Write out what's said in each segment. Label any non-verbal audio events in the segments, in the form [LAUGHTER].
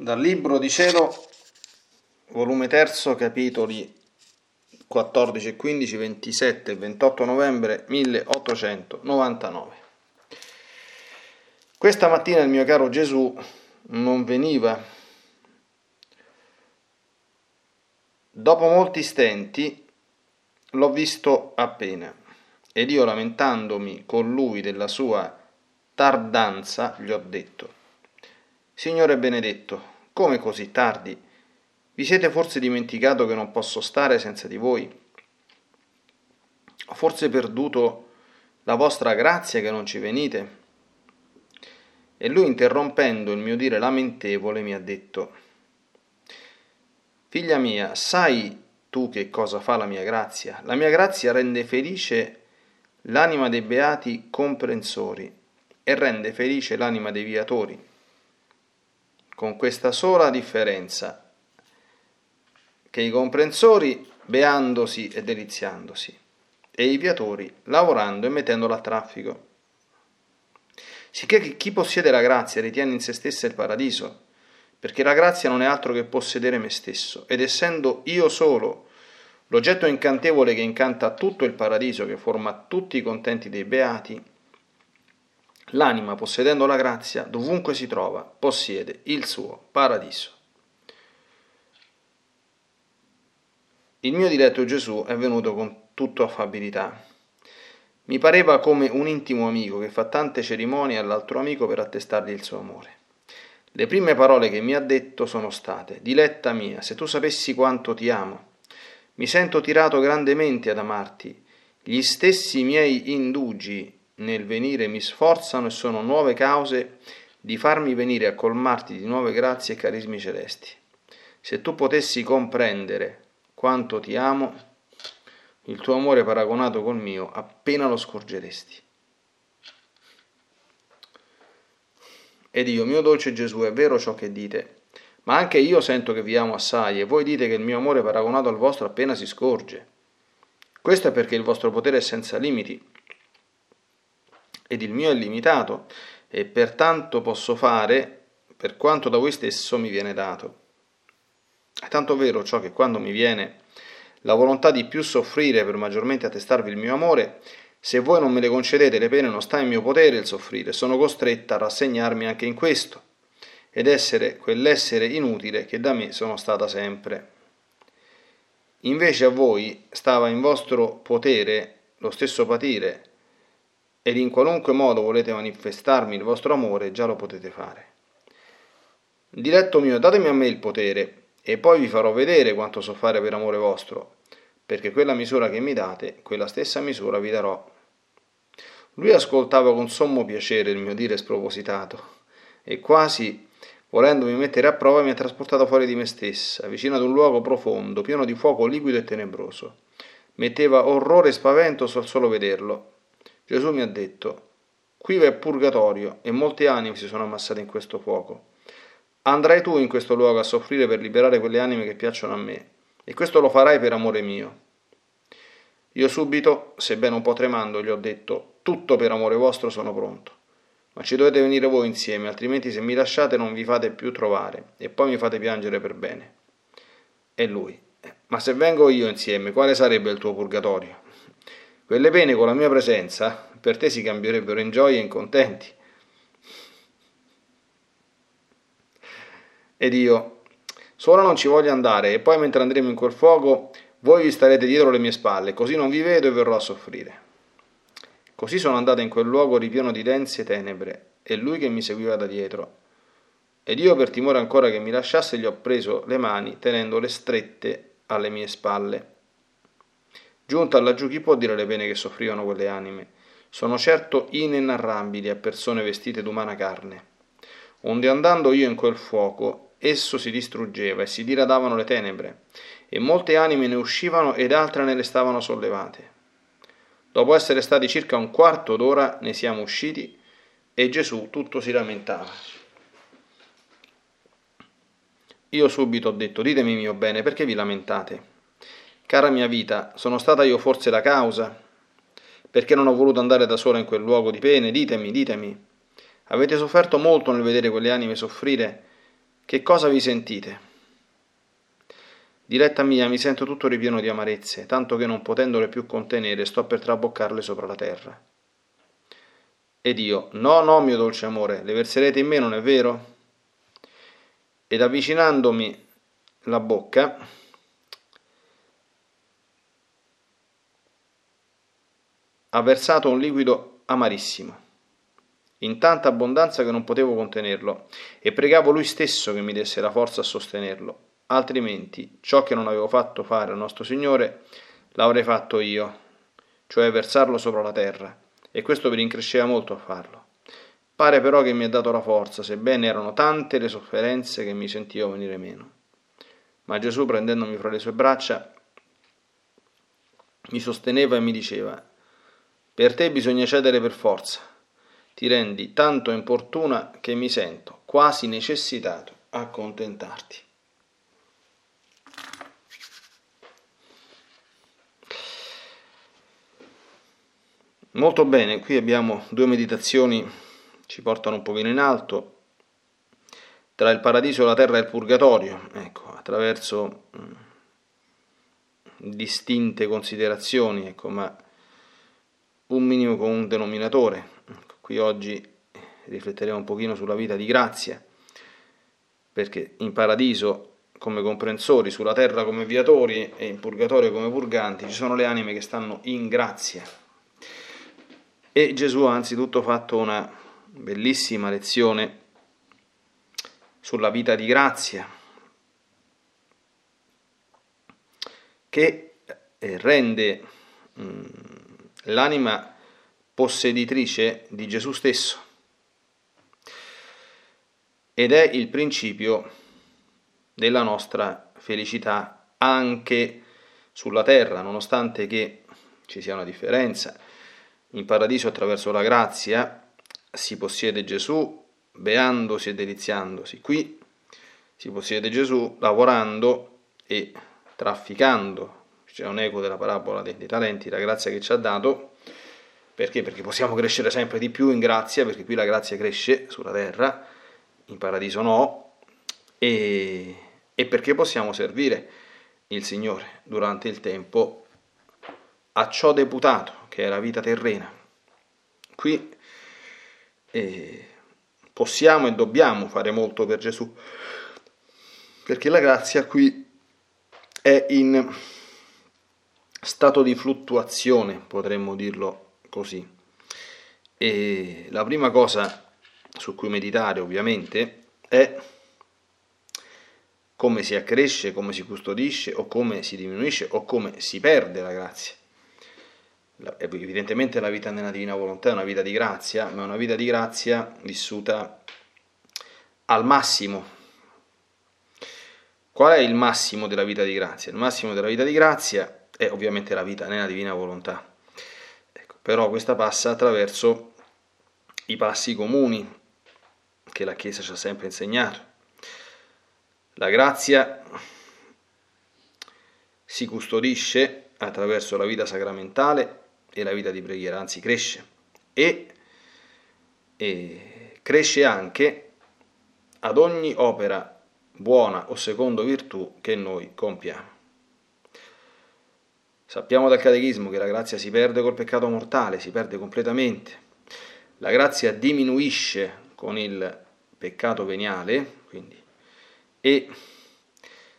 Dal Libro di Cielo, volume 3, capitoli 14 e 15, 27 e 28 novembre 1899. Questa mattina il mio caro Gesù non veniva. Dopo molti stenti l'ho visto appena ed io lamentandomi con lui della sua tardanza gli ho detto Signore benedetto, come così tardi? Vi siete forse dimenticato che non posso stare senza di voi? Ho forse perduto la vostra grazia che non ci venite? E lui, interrompendo il mio dire lamentevole, mi ha detto, Figlia mia, sai tu che cosa fa la mia grazia? La mia grazia rende felice l'anima dei beati comprensori e rende felice l'anima dei viatori con questa sola differenza, che i comprensori beandosi e deliziandosi, e i viatori lavorando e mettendola a traffico. Sicché chi possiede la grazia ritiene in se stessa il paradiso, perché la grazia non è altro che possedere me stesso, ed essendo io solo l'oggetto incantevole che incanta tutto il paradiso, che forma tutti i contenti dei beati, L'anima, possedendo la grazia, dovunque si trova, possiede il suo paradiso. il mio diletto Gesù è venuto con tutta affabilità. Mi pareva come un intimo amico che fa tante cerimonie all'altro amico per attestargli il suo amore. Le prime parole che mi ha detto sono state Diletta mia, se tu sapessi quanto ti amo. Mi sento tirato grandemente ad amarti. Gli stessi miei indugi nel venire mi sforzano e sono nuove cause di farmi venire a colmarti di nuove grazie e carismi celesti. Se tu potessi comprendere quanto ti amo, il tuo amore paragonato col mio, appena lo scorgeresti. Ed io, mio dolce Gesù, è vero ciò che dite, ma anche io sento che vi amo assai e voi dite che il mio amore paragonato al vostro appena si scorge. Questo è perché il vostro potere è senza limiti ed il mio è limitato e pertanto posso fare per quanto da voi stesso mi viene dato. È tanto vero ciò che quando mi viene la volontà di più soffrire per maggiormente attestarvi il mio amore, se voi non me le concedete le pene non sta in mio potere il soffrire, sono costretta a rassegnarmi anche in questo, ed essere quell'essere inutile che da me sono stata sempre. Invece a voi stava in vostro potere lo stesso patire, ed in qualunque modo volete manifestarmi il vostro amore, già lo potete fare. Diletto mio, datemi a me il potere, e poi vi farò vedere quanto so fare per amore vostro, perché quella misura che mi date, quella stessa misura vi darò. Lui ascoltava con sommo piacere il mio dire spropositato, e quasi, volendomi mettere a prova, mi ha trasportato fuori di me stessa, vicino ad un luogo profondo, pieno di fuoco liquido e tenebroso. Metteva orrore e spavento sul solo vederlo. Gesù mi ha detto, qui è purgatorio, e molte anime si sono ammassate in questo fuoco. Andrai tu in questo luogo a soffrire per liberare quelle anime che piacciono a me, e questo lo farai per amore mio. Io subito, sebbene un po' tremando, gli ho detto, tutto per amore vostro sono pronto. Ma ci dovete venire voi insieme, altrimenti se mi lasciate non vi fate più trovare, e poi mi fate piangere per bene. E lui, ma se vengo io insieme, quale sarebbe il tuo purgatorio? Quelle pene con la mia presenza per te si cambierebbero in gioie e in contenti. Ed io, solo non ci voglio andare, e poi mentre andremo in quel fuoco, voi vi starete dietro le mie spalle, così non vi vedo e verrò a soffrire. Così sono andata in quel luogo ripieno di dense tenebre, e lui che mi seguiva da dietro. Ed io, per timore ancora che mi lasciasse, gli ho preso le mani, tenendole strette alle mie spalle. Giunta laggiù, chi può dire le pene che soffrivano quelle anime? Sono certo inenarrabili a persone vestite d'umana carne. Onde andando io in quel fuoco, esso si distruggeva e si diradavano le tenebre, e molte anime ne uscivano ed altre ne restavano sollevate. Dopo essere stati circa un quarto d'ora ne siamo usciti e Gesù tutto si lamentava. Io subito ho detto, ditemi mio bene, perché vi lamentate? Cara mia vita, sono stata io forse la causa? Perché non ho voluto andare da sola in quel luogo di pene? Ditemi, ditemi. Avete sofferto molto nel vedere quelle anime soffrire che cosa vi sentite? Diretta mia, mi sento tutto ripieno di amarezze, tanto che non potendole più contenere sto per traboccarle sopra la terra. Ed io, no, no, mio dolce amore, le verserete in me, non è vero? Ed avvicinandomi la bocca, ha versato un liquido amarissimo in tanta abbondanza che non potevo contenerlo, e pregavo lui stesso che mi desse la forza a sostenerlo, altrimenti ciò che non avevo fatto fare al nostro Signore l'avrei fatto io, cioè versarlo sopra la terra, e questo mi rincresceva molto a farlo. Pare però che mi ha dato la forza, sebbene erano tante le sofferenze che mi sentivo venire meno. Ma Gesù, prendendomi fra le sue braccia, mi sosteneva e mi diceva, per te bisogna cedere per forza, ti rendi tanto importuna che mi sento quasi necessitato a contentarti. Molto bene, qui abbiamo due meditazioni, ci portano un pochino in alto, tra il paradiso, la terra e il purgatorio, ecco, attraverso mh, distinte considerazioni, ecco, ma un minimo comune denominatore, Qui oggi rifletteremo un pochino sulla vita di grazia, perché in paradiso come comprensori, sulla terra come viatori e in purgatorio come purganti, ci sono le anime che stanno in grazia. E Gesù ha anzitutto fatto una bellissima lezione sulla vita di grazia, che rende mm, l'anima posseditrice di Gesù stesso ed è il principio della nostra felicità anche sulla terra, nonostante che ci sia una differenza. In paradiso attraverso la grazia si possiede Gesù beandosi e deliziandosi. Qui si possiede Gesù lavorando e trafficando. C'è un eco della parabola dei, dei talenti, la grazia che ci ha dato. Perché? Perché possiamo crescere sempre di più in grazia, perché qui la grazia cresce sulla terra, in paradiso no, e, e perché possiamo servire il Signore durante il tempo a ciò deputato, che è la vita terrena. Qui eh, possiamo e dobbiamo fare molto per Gesù, perché la grazia qui è in stato di fluttuazione, potremmo dirlo così. E la prima cosa su cui meditare ovviamente è come si accresce, come si custodisce o come si diminuisce o come si perde la grazia. Evidentemente la vita nella divina volontà è una vita di grazia, ma è una vita di grazia vissuta al massimo. Qual è il massimo della vita di grazia? Il massimo della vita di grazia è ovviamente la vita nella divina volontà. Ecco, però questa passa attraverso i passi comuni che la Chiesa ci ha sempre insegnato. La grazia si custodisce attraverso la vita sacramentale e la vita di preghiera, anzi cresce e, e cresce anche ad ogni opera buona o secondo virtù che noi compiamo. Sappiamo dal catechismo che la grazia si perde col peccato mortale, si perde completamente. La grazia diminuisce con il peccato veniale, quindi, e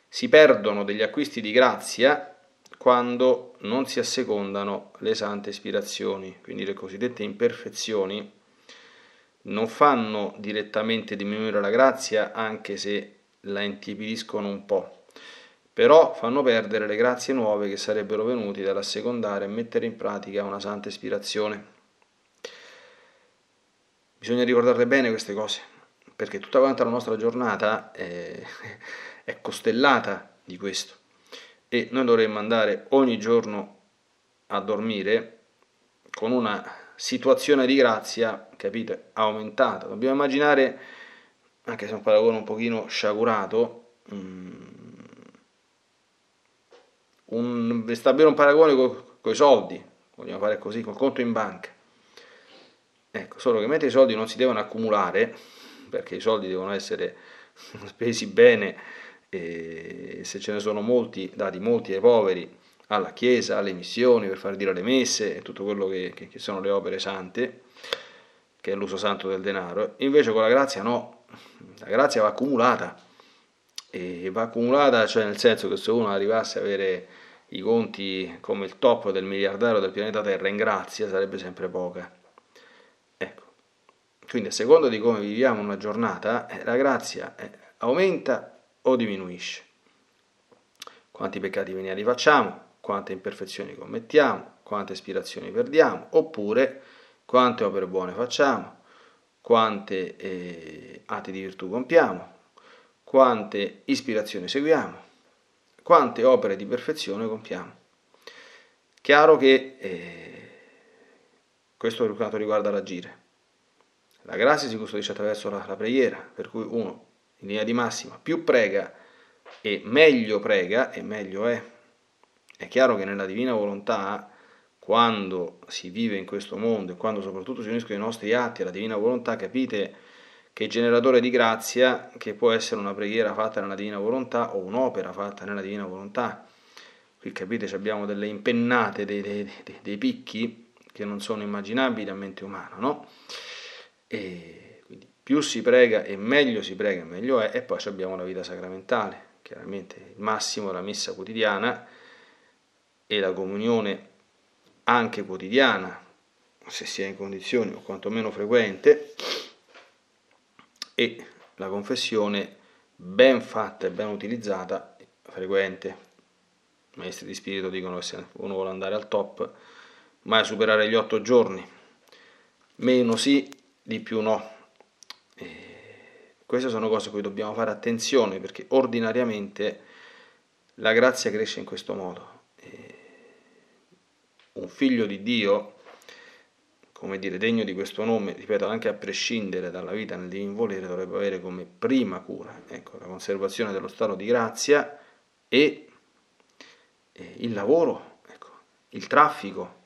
si perdono degli acquisti di grazia quando non si assecondano le sante ispirazioni, quindi le cosiddette imperfezioni non fanno direttamente diminuire la grazia anche se la intipidiscono un po', però fanno perdere le grazie nuove che sarebbero venuti dall'assecondare e mettere in pratica una santa ispirazione. Bisogna ricordarle bene queste cose, perché tutta quanta la nostra giornata è, [LAUGHS] è costellata di questo e noi dovremmo andare ogni giorno a dormire con una situazione di grazia, capite, aumentata. Dobbiamo immaginare, anche se è un paragone un pochino sciagurato, mm, un, stabilire un paragone con i soldi, vogliamo fare così, col conto in banca. Ecco, solo che mentre i soldi non si devono accumulare, perché i soldi devono essere [LAUGHS] spesi bene e se ce ne sono molti, dati molti ai poveri, alla Chiesa, alle missioni, per far dire le messe e tutto quello che, che, che sono le opere sante, che è l'uso santo del denaro. Invece con la grazia no, la grazia va accumulata e va accumulata, cioè nel senso che se uno arrivasse a avere i conti come il top del miliardario del pianeta Terra in grazia sarebbe sempre poca. Ecco, quindi a seconda di come viviamo una giornata, eh, la grazia eh, aumenta o diminuisce. Quanti peccati veniali facciamo, quante imperfezioni commettiamo, quante ispirazioni perdiamo, oppure quante opere buone facciamo, quante eh, atti di virtù compiamo, quante ispirazioni seguiamo, quante opere di perfezione compiamo. Chiaro che eh, questo per quanto riguarda l'agire. La grazia si custodisce attraverso la, la preghiera, per cui uno in linea di massima, più prega e meglio prega e meglio è. È chiaro che nella divina volontà, quando si vive in questo mondo e quando soprattutto si uniscono i nostri atti alla divina volontà, capite che generatore di grazia, che può essere una preghiera fatta nella divina volontà o un'opera fatta nella divina volontà, qui capite abbiamo delle impennate, dei, dei, dei, dei picchi che non sono immaginabili a mente umana, no? E più si prega e meglio si prega, meglio è, e poi abbiamo la vita sacramentale, chiaramente il massimo la messa quotidiana e la comunione anche quotidiana, se si è in condizioni o quantomeno frequente, e la confessione ben fatta e ben utilizzata, frequente. I maestri di spirito dicono che se uno vuole andare al top, mai superare gli otto giorni, meno sì, di più no. E queste sono cose a cui dobbiamo fare attenzione perché ordinariamente la grazia cresce in questo modo. E un figlio di Dio, come dire, degno di questo nome, ripeto, anche a prescindere dalla vita nel divin volere, dovrebbe avere come prima cura ecco, la conservazione dello stato di grazia e, e il lavoro, ecco, il traffico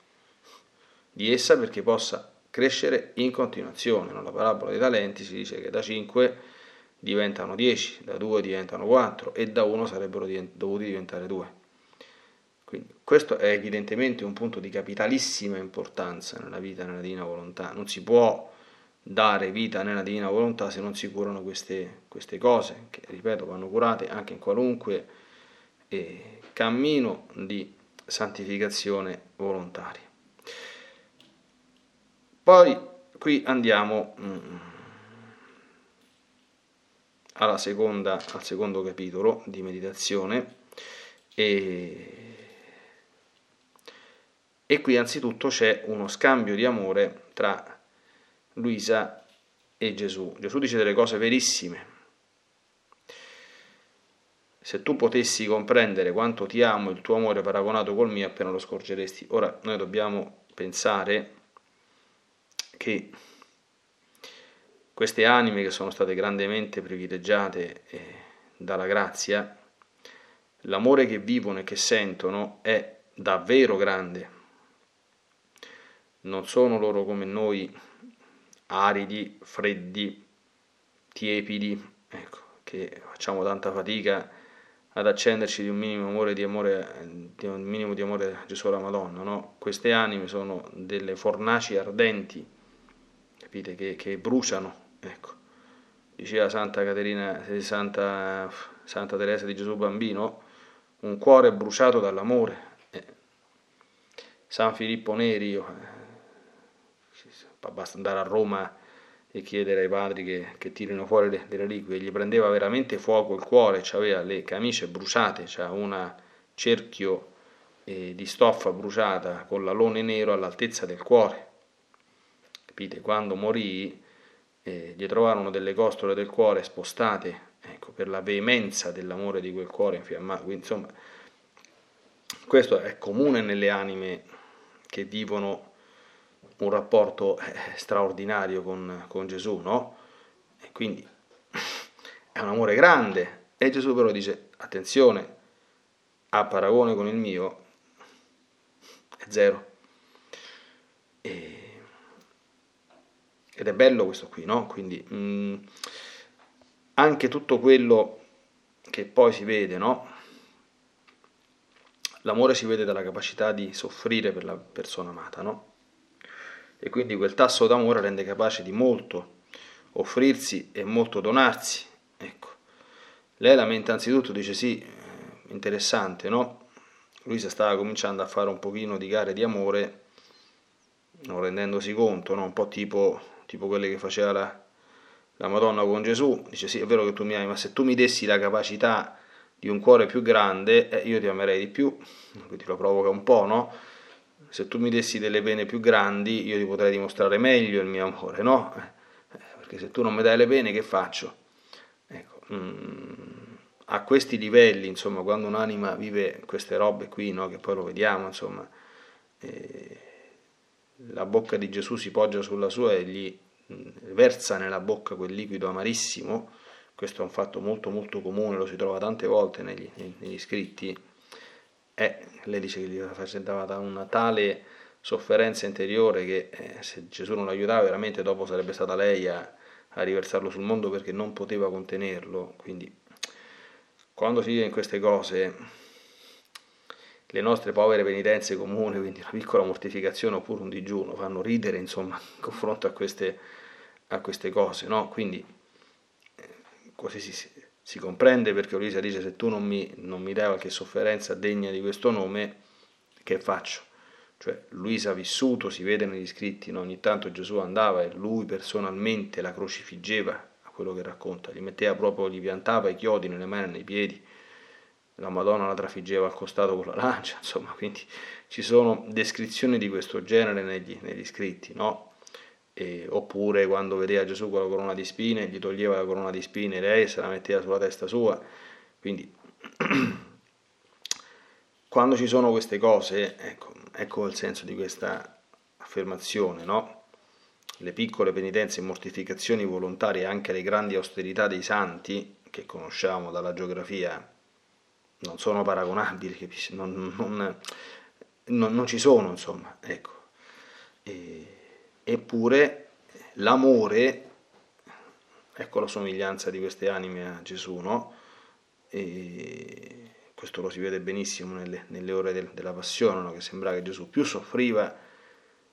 di essa perché possa crescere in continuazione. Nella parabola dei talenti si dice che da 5 diventano 10, da 2 diventano 4 e da 1 sarebbero dovuti diventare 2. Questo è evidentemente un punto di capitalissima importanza nella vita nella divina volontà. Non si può dare vita nella divina volontà se non si curano queste, queste cose, che ripeto vanno curate anche in qualunque eh, cammino di santificazione volontaria. Poi qui andiamo mm, alla seconda, al secondo capitolo di meditazione e e qui anzitutto c'è uno scambio di amore tra Luisa e Gesù. Gesù dice delle cose verissime. Se tu potessi comprendere quanto ti amo, il tuo amore paragonato col mio, appena lo scorgeresti. Ora noi dobbiamo pensare che queste anime che sono state grandemente privilegiate eh, dalla grazia, l'amore che vivono e che sentono è davvero grande non sono loro come noi aridi, freddi, tiepidi, ecco, che facciamo tanta fatica ad accenderci di un minimo amore di amore, di un minimo di amore a Gesù alla Madonna, no? Queste anime sono delle fornaci ardenti, capite, che, che bruciano, ecco. Diceva Santa Caterina, Santa, Santa Teresa di Gesù Bambino, un cuore bruciato dall'amore. Eh. San Filippo Neri, io, eh, basta andare a Roma e chiedere ai padri che, che tirino fuori le, le, reliquie, gli prendeva veramente fuoco il cuore, aveva le camicie bruciate, c'era un cerchio eh, di stoffa bruciata con l'alone nero all'altezza del cuore. Capite? Quando morì eh, gli trovarono delle costole del cuore spostate ecco, per la veemenza dell'amore di quel cuore infiammato. Insomma, questo è comune nelle anime che vivono un rapporto eh, straordinario con, con Gesù, no? E quindi è un amore grande. E Gesù però dice, attenzione, a paragone con il mio è zero. E, ed è bello questo qui, no? Quindi mh, mm, anche tutto quello che poi si vede, no? L'amore si vede dalla capacità di soffrire per la persona amata, no? E quindi quel tasso d'amore rende capace di molto offrirsi e molto donarsi. Ecco. Lei lamenta anzitutto, dice sì, eh, interessante, no? Luisa stava cominciando a fare un pochino di gare di amore, non rendendosi conto, no? un po' tipo, tipo quelle che faceva la, la Madonna con Gesù. Dice sì, è vero che tu mi ami, ma se tu mi dessi la capacità di un cuore più grande, eh, io ti amerei di più, quindi lo provoca un po', no? Se tu mi dessi delle pene più grandi io ti potrei dimostrare meglio il mio amore, no? Eh, perché se tu non mi dai le pene che faccio? Ecco, mm, a questi livelli, insomma, quando un'anima vive queste robe qui, no? che poi lo vediamo, insomma, eh, la bocca di Gesù si poggia sulla sua e gli mm, versa nella bocca quel liquido amarissimo, questo è un fatto molto molto comune, lo si trova tante volte negli, negli scritti, eh, lei dice che gli faceva una tale sofferenza interiore che eh, se Gesù non l'aiutava veramente dopo sarebbe stata lei a, a riversarlo sul mondo perché non poteva contenerlo. Quindi quando si vive in queste cose, le nostre povere penitenze comuni, quindi una piccola mortificazione oppure un digiuno, fanno ridere insomma in confronto a queste, a queste cose, no? Quindi eh, così si, si comprende perché Luisa dice se tu non mi, non mi dai qualche sofferenza degna di questo nome, che faccio? Cioè Luisa ha vissuto, si vede negli scritti, no? ogni tanto Gesù andava e lui personalmente la crocifiggeva, a quello che racconta, gli metteva proprio, gli piantava i chiodi nelle mani e nei piedi, la Madonna la trafiggeva al costato con la lancia, [LAUGHS] insomma, quindi ci sono descrizioni di questo genere negli, negli scritti, no? E, oppure quando vedeva Gesù con la corona di spine, gli toglieva la corona di spine lei se la metteva sulla testa sua. Quindi [CLEARS THROAT] quando ci sono queste cose, ecco, ecco il senso di questa affermazione, no? Le piccole penitenze e mortificazioni volontarie, anche le grandi austerità dei santi, che conosciamo dalla geografia, non sono paragonabili, non, non, non, non ci sono, insomma, ecco. E, Eppure l'amore, ecco la somiglianza di queste anime a Gesù, no? E questo lo si vede benissimo nelle, nelle ore del, della passione, no? che sembra che Gesù più soffriva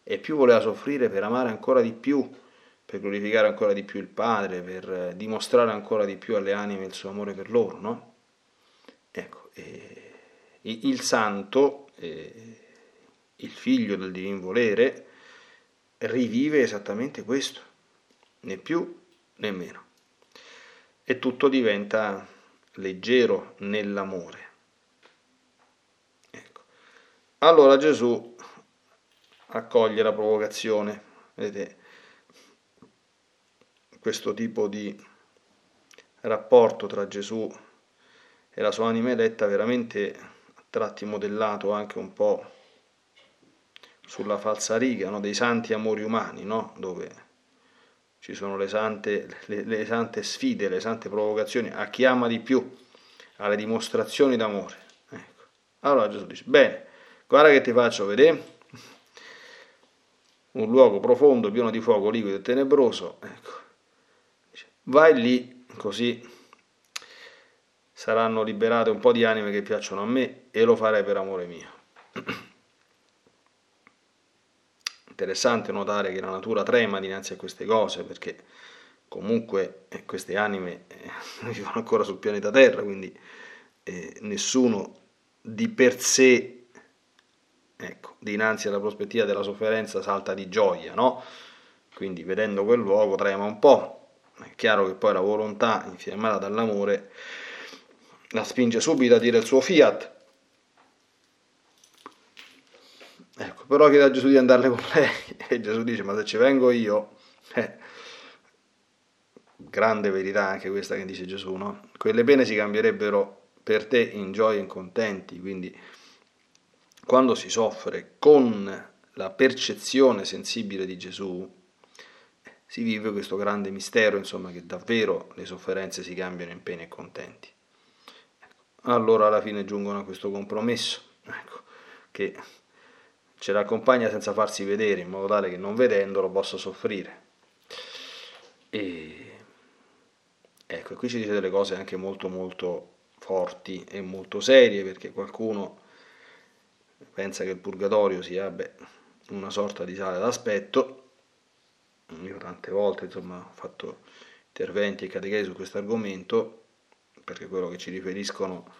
e più voleva soffrire per amare ancora di più, per glorificare ancora di più il Padre, per dimostrare ancora di più alle anime il suo amore per loro, no? Ecco, eh, il santo, eh, il figlio del divin volere, rivive esattamente questo, né più né meno. E tutto diventa leggero nell'amore. Ecco. Allora Gesù accoglie la provocazione, vedete, questo tipo di rapporto tra Gesù e la sua anima eletta veramente a tratti modellato anche un po' sulla falsa riga no? dei santi amori umani, no? dove ci sono le sante, le, le sante, sfide, le sante provocazioni a chi ama di più, alle dimostrazioni d'amore. Ecco. Allora Gesù dice, bene, guarda che ti faccio vedere un luogo profondo, pieno di fuoco liquido e tenebroso, ecco. vai lì così saranno liberate un po' di anime che piacciono a me e lo farei per amore mio. Interessante notare che la natura trema dinanzi a queste cose perché comunque eh, queste anime eh, [LAUGHS] vivono ancora sul pianeta Terra, quindi eh, nessuno di per sé, ecco, dinanzi alla prospettiva della sofferenza salta di gioia, no? Quindi vedendo quel luogo trema un po'. È chiaro che poi la volontà, infiammata dall'amore, la spinge subito a dire il suo fiat, Ecco, però chiede a Gesù di andarle con lei [LAUGHS] e Gesù dice ma se ci vengo io, eh, grande verità anche questa che dice Gesù, no? Quelle pene si cambierebbero per te in gioia e in contenti, quindi quando si soffre con la percezione sensibile di Gesù, si vive questo grande mistero, insomma, che davvero le sofferenze si cambiano in pene e contenti. Ecco. Allora alla fine giungono a questo compromesso, ecco, che ce l'accompagna senza farsi vedere in modo tale che non vedendolo possa soffrire. E ecco, qui ci dice delle cose anche molto molto forti e molto serie perché qualcuno pensa che il purgatorio sia beh, una sorta di sale d'aspetto. Io tante volte insomma, ho fatto interventi e catechesi su questo argomento perché quello che ci riferiscono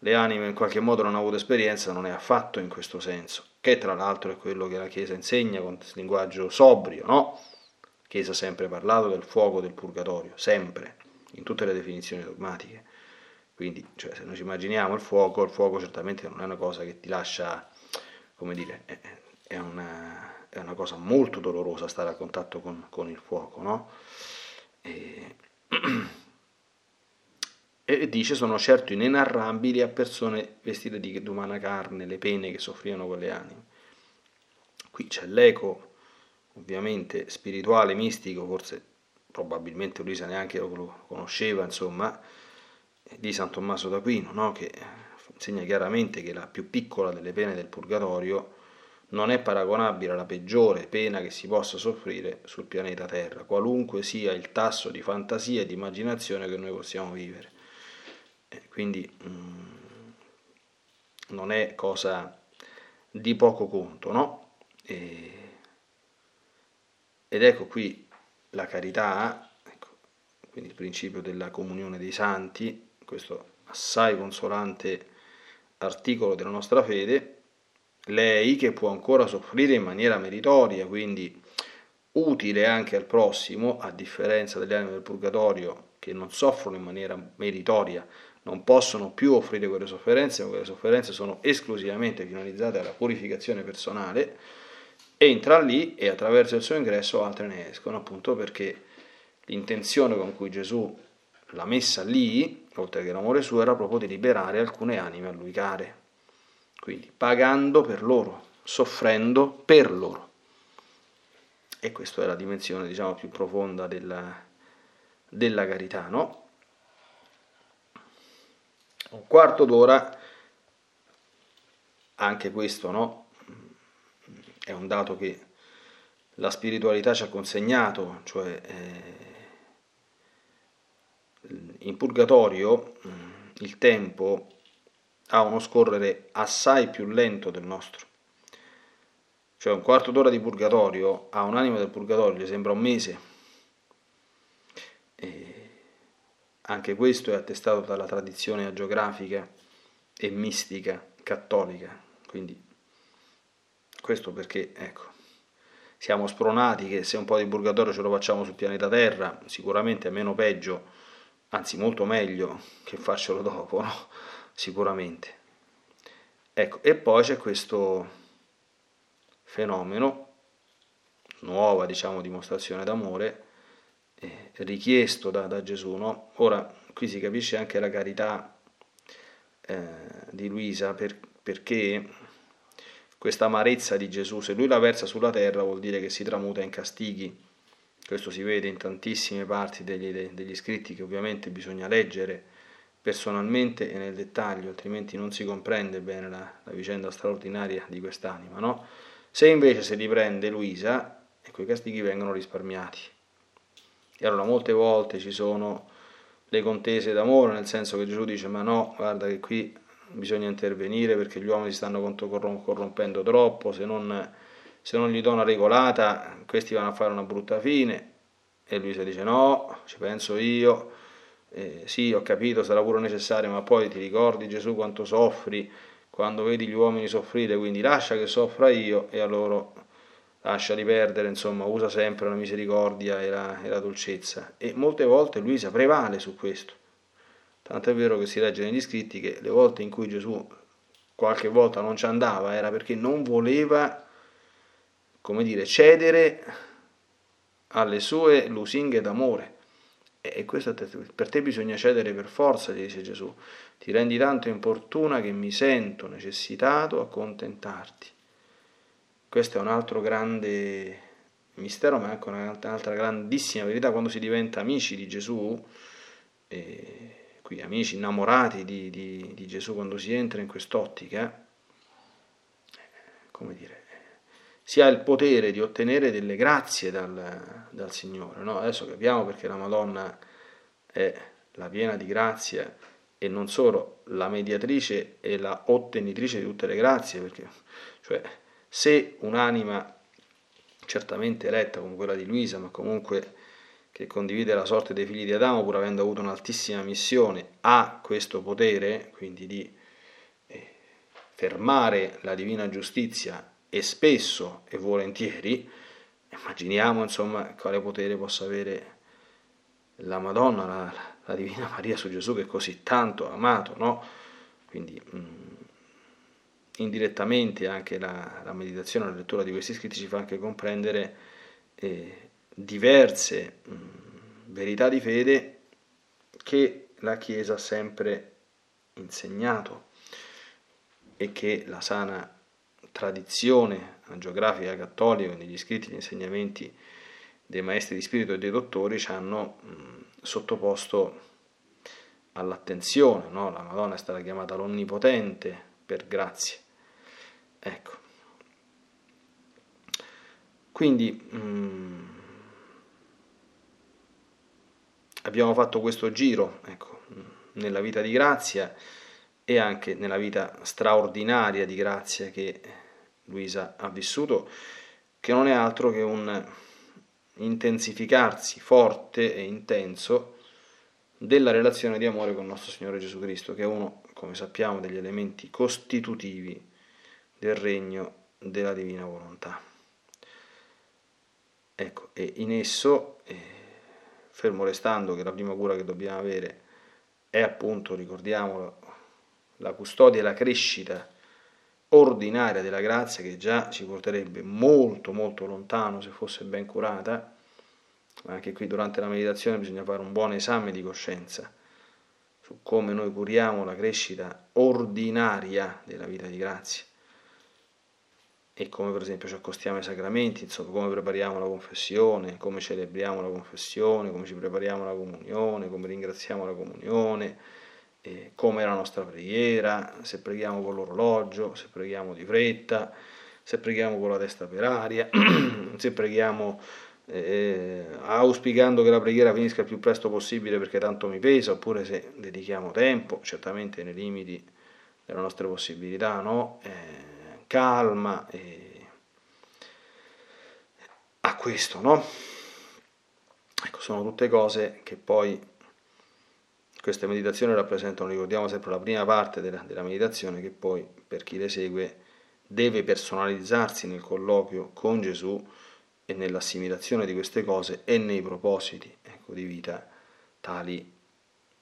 le anime in qualche modo non hanno avuto esperienza non è affatto in questo senso che tra l'altro è quello che la Chiesa insegna con linguaggio sobrio, no? La Chiesa ha sempre parlato del fuoco del purgatorio, sempre, in tutte le definizioni dogmatiche. Quindi, cioè, se noi ci immaginiamo il fuoco, il fuoco certamente non è una cosa che ti lascia, come dire, è una, è una cosa molto dolorosa stare a contatto con, con il fuoco, no? E, [CLEARS THROAT] e dice sono certo inenarrabili a persone vestite di umana carne, le pene che soffrivano quelle anime. Qui c'è l'eco, ovviamente spirituale, mistico, forse probabilmente Luisa neanche lo conosceva, insomma, di San Tommaso d'Aquino, no? che insegna chiaramente che la più piccola delle pene del purgatorio non è paragonabile alla peggiore pena che si possa soffrire sul pianeta Terra, qualunque sia il tasso di fantasia e di immaginazione che noi possiamo vivere quindi mm, non è cosa di poco conto, no? E, ed ecco qui la carità, ecco, quindi il principio della comunione dei santi, questo assai consolante articolo della nostra fede, lei che può ancora soffrire in maniera meritoria, quindi utile anche al prossimo, a differenza delle anime del purgatorio che non soffrono in maniera meritoria, non possono più offrire quelle sofferenze, ma quelle sofferenze sono esclusivamente finalizzate alla purificazione personale, entra lì e attraverso il suo ingresso altre ne escono, appunto perché l'intenzione con cui Gesù l'ha messa lì, oltre che l'amore suo, era proprio di liberare alcune anime a lui care. Quindi pagando per loro, soffrendo per loro. E questa è la dimensione, diciamo, più profonda della, della carità, no? Un quarto d'ora, anche questo, no? È un dato che la spiritualità ci ha consegnato, cioè eh, in purgatorio mm, il tempo ha uno scorrere assai più lento del nostro. Cioè un quarto d'ora di purgatorio a un'anima del purgatorio gli sembra un mese. E anche questo è attestato dalla tradizione agiografica e mistica cattolica. Quindi questo perché, ecco, siamo spronati che se un po' di purgatorio ce lo facciamo sul pianeta Terra, sicuramente è meno peggio anzi molto meglio che farcelo dopo, no? sicuramente. Ecco, e poi c'è questo fenomeno, nuova diciamo dimostrazione d'amore, eh, richiesto da, da Gesù. No? Ora, qui si capisce anche la carità eh, di Luisa per, perché questa amarezza di Gesù, se lui la versa sulla terra vuol dire che si tramuta in castighi questo si vede in tantissime parti degli, degli scritti che ovviamente bisogna leggere personalmente e nel dettaglio, altrimenti non si comprende bene la, la vicenda straordinaria di quest'anima. No? Se invece se li prende Luisa, ecco i castighi vengono risparmiati. E allora molte volte ci sono le contese d'amore, nel senso che Gesù dice ma no, guarda che qui bisogna intervenire perché gli uomini si stanno corrompendo troppo, se non se non gli do una regolata, questi vanno a fare una brutta fine. E lui si dice no, ci penso io, eh, sì ho capito, sarà pure necessario, ma poi ti ricordi Gesù quanto soffri quando vedi gli uomini soffrire, quindi lascia che soffra io e a loro lasciali perdere, insomma usa sempre la misericordia e la, e la dolcezza. E molte volte Luisa prevale su questo. Tanto è vero che si legge negli scritti che le volte in cui Gesù qualche volta non ci andava era perché non voleva come dire, cedere alle sue lusinghe d'amore. E questo per te bisogna cedere per forza, dice Gesù. Ti rendi tanto importuna che mi sento necessitato a contentarti. Questo è un altro grande mistero, ma anche un'altra grandissima verità quando si diventa amici di Gesù, e qui amici innamorati di, di, di Gesù, quando si entra in quest'ottica, come dire, si ha il potere di ottenere delle grazie dal, dal Signore. No? Adesso capiamo perché la Madonna è la piena di grazia e non solo la mediatrice e la ottenitrice di tutte le grazie, perché cioè, se un'anima certamente eletta come quella di Luisa, ma comunque che condivide la sorte dei figli di Adamo, pur avendo avuto un'altissima missione, ha questo potere, quindi di eh, fermare la divina giustizia e spesso e volentieri, immaginiamo insomma quale potere possa avere la Madonna, la, la Divina Maria su Gesù che è così tanto amato, no? Quindi mh, mm, indirettamente anche la, la, meditazione, la lettura di questi scritti ci fa anche comprendere eh, diverse mh, verità di fede che la Chiesa ha sempre insegnato e che la sana tradizione geografica cattolica, negli scritti, gli insegnamenti dei maestri di spirito e dei dottori ci hanno mh, sottoposto all'attenzione, no? la Madonna è stata chiamata l'Onnipotente per grazie. Ecco. Quindi mh, abbiamo fatto questo giro ecco, nella vita di grazia e anche nella vita straordinaria di grazia che Luisa ha vissuto, che non è altro che un intensificarsi forte e intenso della relazione di amore con il nostro Signore Gesù Cristo, che è uno, come sappiamo, degli elementi costitutivi del regno della divina volontà. Ecco, e in esso, eh, fermo restando che la prima cura che dobbiamo avere è appunto, ricordiamolo, la custodia e la crescita ordinaria della grazia che già ci porterebbe molto molto lontano se fosse ben curata, anche qui durante la meditazione bisogna fare un buon esame di coscienza su come noi curiamo la crescita ordinaria della vita di grazia e come per esempio ci accostiamo ai sacramenti, insomma come prepariamo la confessione, come celebriamo la confessione, come ci prepariamo la comunione, come ringraziamo la comunione, eh, come è la nostra preghiera, se preghiamo con l'orologio, se preghiamo di fretta, se preghiamo con la testa per aria, [CLEARS THROAT] se preghiamo eh, auspicando che la preghiera finisca il più presto possibile perché tanto mi pesa, oppure se dedichiamo tempo, certamente nei limiti delle nostre possibilità, no? eh, calma a questo, no? Ecco, sono tutte cose che poi queste meditazioni rappresentano, ricordiamo sempre la prima parte della, della meditazione che poi per chi le segue deve personalizzarsi nel colloquio con Gesù e nell'assimilazione di queste cose e nei propositi ecco, di vita tali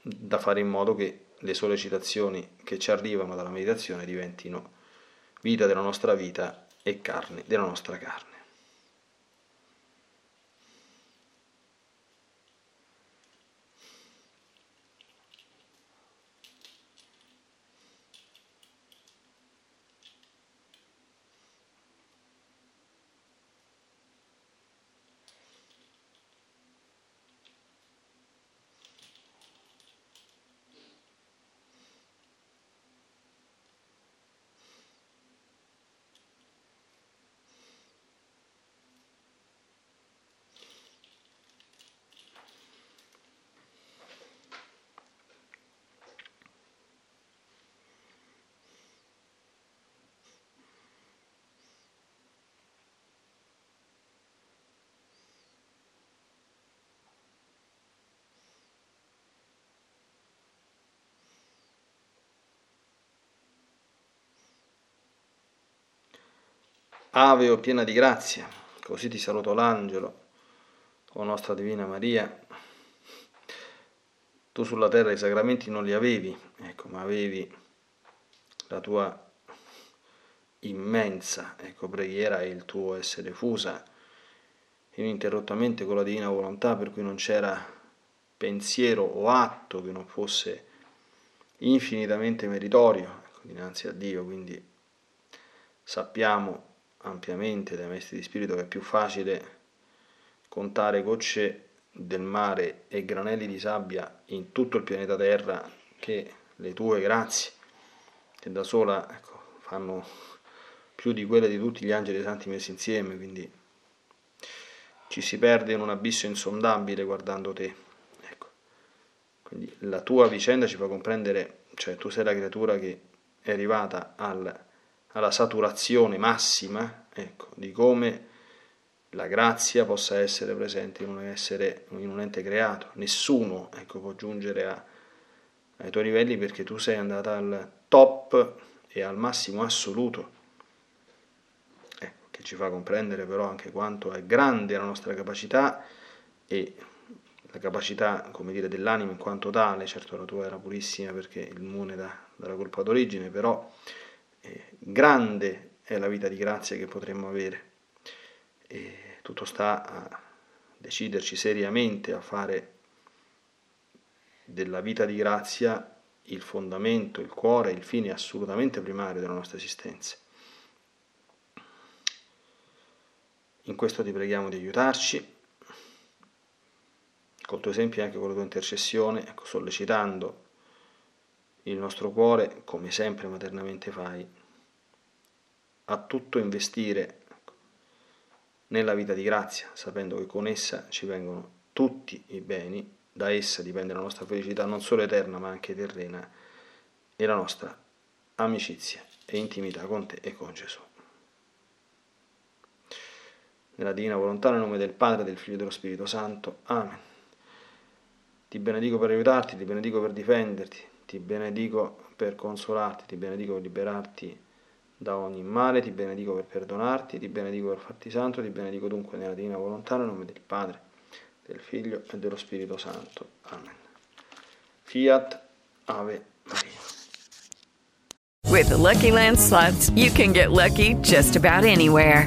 da fare in modo che le sollecitazioni che ci arrivano dalla meditazione diventino vita della nostra vita e carne della nostra carne. Ave o piena di grazia, così ti saluto l'angelo, o nostra Divina Maria. Tu sulla terra i sacramenti non li avevi, ecco, ma avevi la tua immensa ecco, preghiera e il tuo essere fusa ininterrottamente con la divina volontà, per cui non c'era pensiero o atto che non fosse infinitamente meritorio ecco, dinanzi a Dio, quindi sappiamo ampiamente dai maestri di spirito che è più facile contare gocce del mare e granelli di sabbia in tutto il pianeta Terra che le tue grazie, che da sola ecco, fanno più di quelle di tutti gli angeli santi messi insieme, quindi ci si perde in un abisso insondabile guardando te. Ecco. Quindi la tua vicenda ci fa comprendere, cioè tu sei la creatura che è arrivata al alla saturazione massima ecco, di come la grazia possa essere presente in un, essere, in un ente creato. Nessuno ecco, può giungere a, ai tuoi livelli perché tu sei andata al top e al massimo assoluto, ecco, che ci fa comprendere però anche quanto è grande la nostra capacità e la capacità, come dire, dell'anima in quanto tale, certo la tua era purissima perché immune da, dalla colpa d'origine, però grande è la vita di grazia che potremmo avere. E tutto sta a deciderci seriamente a fare della vita di grazia il fondamento, il cuore, il fine assolutamente primario della nostra esistenza. In questo ti preghiamo di aiutarci, col tuo esempio e anche con la tua intercessione, ecco, sollecitando il nostro cuore, come sempre maternamente fai, a tutto investire nella vita di grazia, sapendo che con essa ci vengono tutti i beni, da essa dipende la nostra felicità non solo eterna ma anche terrena e la nostra amicizia e intimità con te e con Gesù. Nella divina volontà, nel nome del Padre, del Figlio e dello Spirito Santo. Amen. Ti benedico per aiutarti, ti benedico per difenderti, ti benedico per consolarti, ti benedico per liberarti da ogni male, ti benedico per perdonarti, ti benedico per farti santo, ti benedico dunque nella divina volontà, nel nome del Padre, del Figlio e dello Spirito Santo. Amen. Fiat Ave Maria. With the Lucky Land slots, you can get lucky just about anywhere.